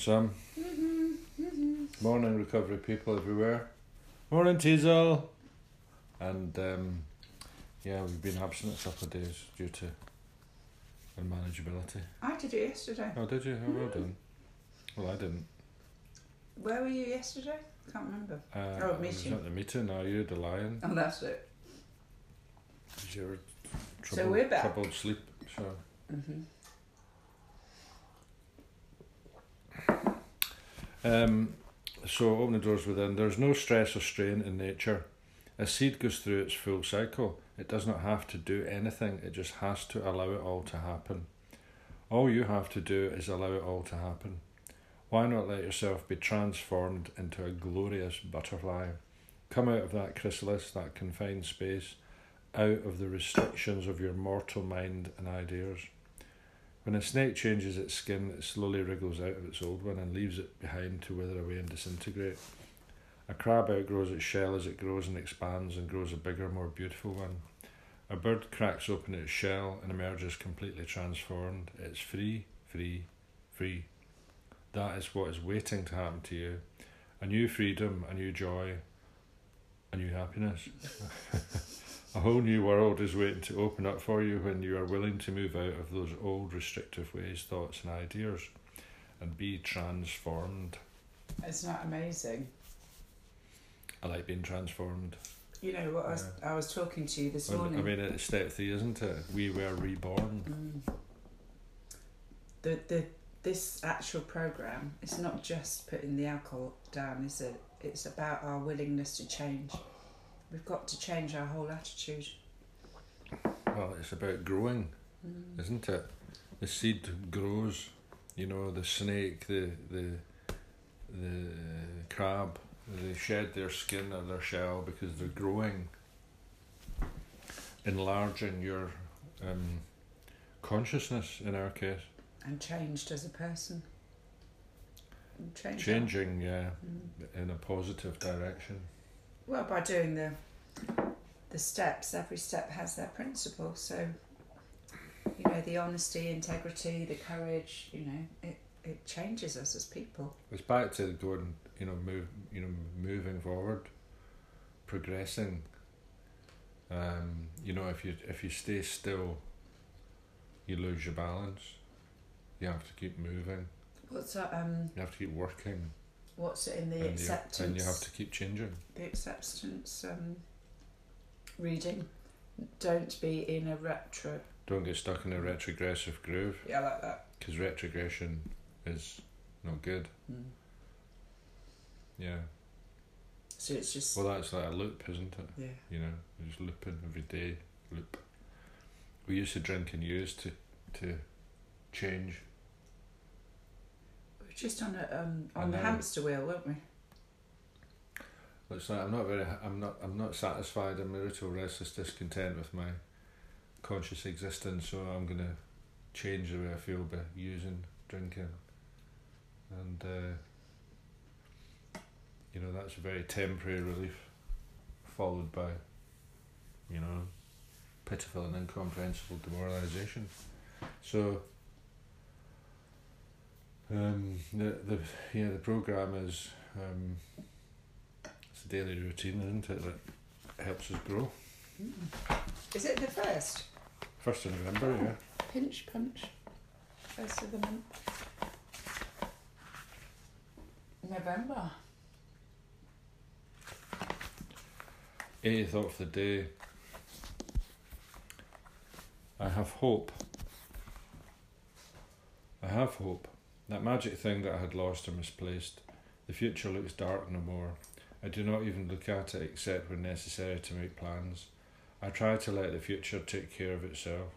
Sam. Morning, recovery people everywhere. Morning, Teasel. And um, yeah, we've been absent a couple of days due to unmanageability. I did it yesterday. Oh, did you? Oh, well done. Well, I didn't. Where were you yesterday? Can't remember. Uh, Oh, I was meeting. at the meeting. Now you the lion. Oh, that's it. Did you ever So we're back. troubled sleep? So hmm Um, so open the doors within. There's no stress or strain in nature. A seed goes through its full cycle. It does not have to do anything. It just has to allow it all to happen. All you have to do is allow it all to happen. Why not let yourself be transformed into a glorious butterfly? Come out of that chrysalis, that confined space, out of the restrictions of your mortal mind and ideas. When a snake changes its skin, it slowly wriggles out of its old one and leaves it behind to wither away and disintegrate. A crab outgrows its shell as it grows and expands and grows a bigger, more beautiful one. A bird cracks open its shell and emerges completely transformed. It's free, free, free. That is what is waiting to happen to you. A new freedom, a new joy, a new happiness. A whole new world is waiting to open up for you when you are willing to move out of those old restrictive ways, thoughts, and ideas and be transformed. It's not amazing. I like being transformed. You know what? I was, I was talking to you this Well, morning. I mean, it's step three, isn't it? We were reborn. Mm. The the this actual program is not just putting the alcohol down, is it? It's about our willingness to change. We've got to change our whole attitude. Well, it's about growing, Mm. isn't it? The seed grows. You know, the snake, the the the crab, they shed their skin or their shell because they're growing, enlarging your um, consciousness. In our case, And changed as a person. Changing, yeah, Mm. in a positive direction. Well, by doing the the steps, every step has their principle. So, you know, the honesty, integrity, the courage. You know, it it changes us as people. It's back to going, you know, move, you know, moving forward, progressing. Um, you know, if you if you stay still, you lose your balance. You have to keep moving. What's that? Um, You have to keep working, what's it in the and you, acceptance? and you have to keep changing. the acceptance um, reading. Don't be in a retro. Don't get stuck in a retrogressive groove Yeah, I like that. because retrogression is not good. Mm. Yeah. So it's just Well, that's like a loop, isn't it? yeah. you know, you're just looping every day, loop. We used to drink and use to to change. We're just on a um, on the hamster wheel, weren't we? It's like I'm not very, I'm not, I'm not satisfied. I'm a little restless, discontent with my conscious existence. So I'm gonna change the way I feel by using, drinking, and uh, you know that's a very temporary relief, followed by, you know, pitiful and incomprehensible demoralisation. So. Um, the the yeah the program is um, it's a daily routine, isn't it, that helps us grow. Is it the first? First of November, yeah. Pinch punch. First of the month. November. Eighth of the day. I have hope. I have hope. That magic thing that I had lost or misplaced. The future looks dark no more. I do not even look at it except when necessary to make plans. I try to let the future take care of itself.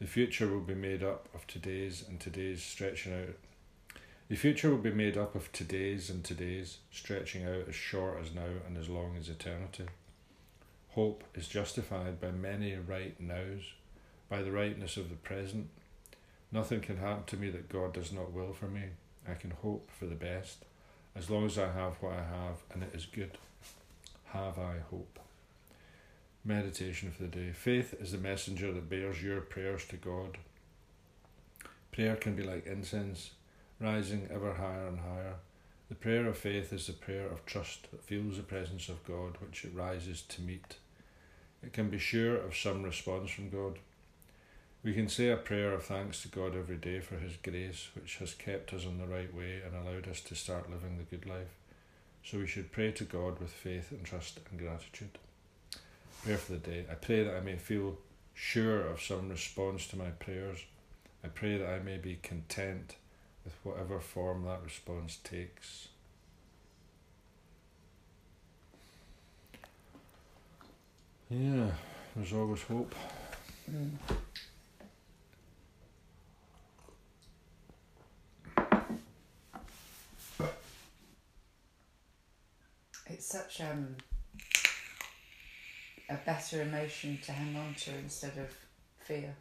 The future will be made up of todays and todays stretching out. The future will be made up of todays and todays stretching out as short as now and as long as eternity. Hope is justified by many right nows, by the rightness of the present. Nothing can happen to me that God does not will for me. I can hope for the best, as long as I have what I have and it is good. Have I hope? Meditation for the day. Faith is the messenger that bears your prayers to God. Prayer can be like incense, rising ever higher and higher. The prayer of faith is the prayer of trust that feels the presence of God which it rises to meet. It can be sure of some response from God. We can say a prayer of thanks to God every day for His grace, which has kept us on the right way and allowed us to start living the good life. So we should pray to God with faith and trust and gratitude. Prayer for the day. I pray that I may feel sure of some response to my prayers. I pray that I may be content with whatever form that response takes. Yeah, there's always hope. Mm. It's such um, a better emotion to hang on to instead of fear.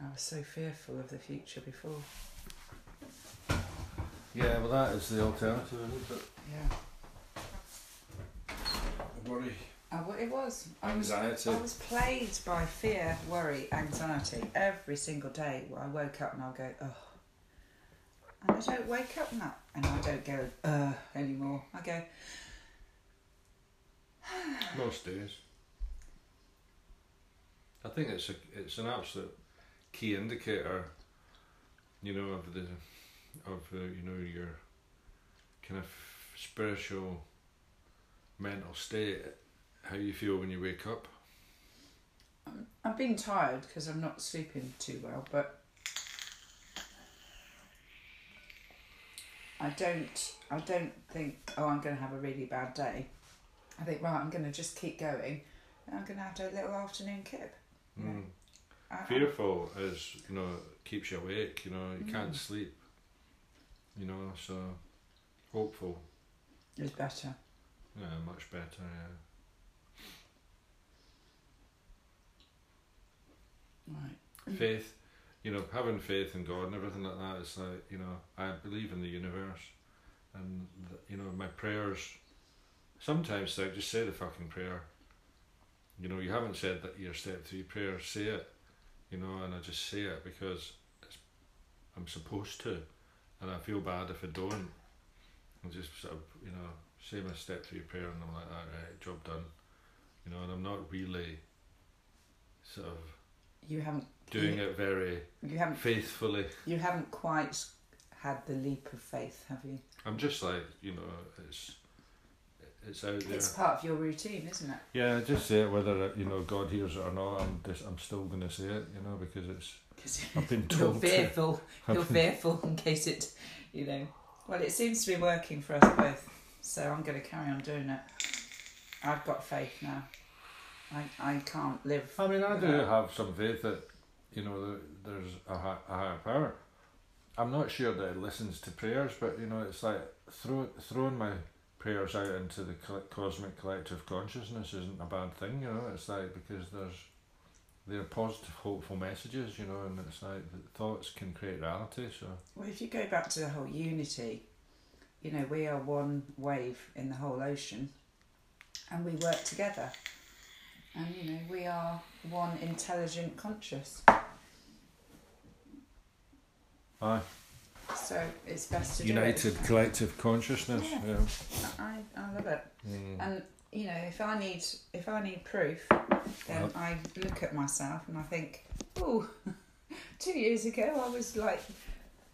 I was so fearful of the future before. Yeah, well, that is the alternative, isn't it? Yeah. Worry, Oh, well, it was. I was anxiety. I was plagued by fear, worry, anxiety every single day. Where I woke up and I'll go, oh. And I don't wake up and that, and I don't go, uh, anymore. I go, Most days. I think it's a it's an absolute key indicator, you know, of the of uh, you know your kind of spiritual mental state, how you feel when you wake up. I'm, I'm being tired because I'm not sleeping too well, but I don't. I don't think. Oh, I'm going to have a really bad day. I think right. I'm going to just keep going. And I'm going to have a little afternoon kip. Mm. I- Fearful is you know keeps you awake. You know you can't Mm. sleep. You know so hopeful. It's better. Yeah, much better. Yeah. Right. faith, you know, having faith in God and everything like that. It's like you know, I believe in the universe, and th- you know, my prayers. Sometimes I just say the fucking prayer. You know, you haven't said that your step three prayer. Say it, you know, and I just say it because I'm supposed to, and I feel bad if I don't. I just sort of, you know, say my step three prayer, and I'm like, all right, job done. You know, and I'm not really sort of You haven't. doing you, it very You haven't. faithfully. You haven't quite had the leap of faith, have you? I'm just like you know, it's it's out there. It's part of your routine, isn't it? yeah, I just say it whether you know God hears it or not. I'm just I'm still gonna say it, you know, because it's Because I've been you're told. to. fearful. You're fearful in case it, you know. Well, it seems to be working for us both, so I'm going to carry on doing it. I've got faith now. I I can't live. I mean, I do have some faith that you know there's a, a higher power. I'm not sure that it listens to prayers, but you know, it's like throw, throwing my prayers out into the cosmic collective consciousness isn't a bad thing. You know, it's like because there's they're positive, hopeful messages. You know, and it's like the thoughts can create reality. So Well, if you go back to the whole unity, you know, we are one wave in the whole ocean and we work together. And, you know, we are one intelligent conscious. aye, So it's best to do united it. collective consciousness. Yeah. Yeah. I, I love it. Mm. And, you know, if I need if I need proof, then Well- I look at myself and I think, oh, two years ago I was like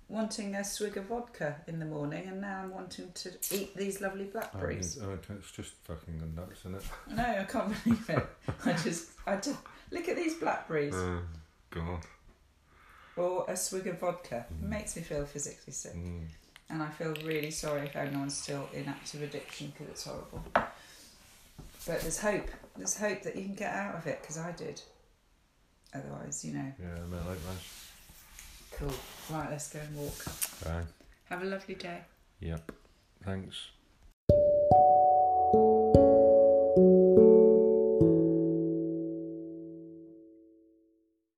wanting a swig of vodka in the morning and now I'm wanting to eat these lovely I mean, blackberries. oh, it's just fucking nuts, isn't it? No, I can't believe it. I just, I just look at these blackberries Oh, God. or a swig of vodka. Mm. makes me feel physically sick, Mm. and I feel really sorry if anyone's still in active addiction because it's horrible. But there's hope. There's hope that you can get out of it because I did. Otherwise, you know, Yeah, I mean, likewise. Cool. Right, let's go and walk. Bye. Have a lovely day. Yep. Thanks.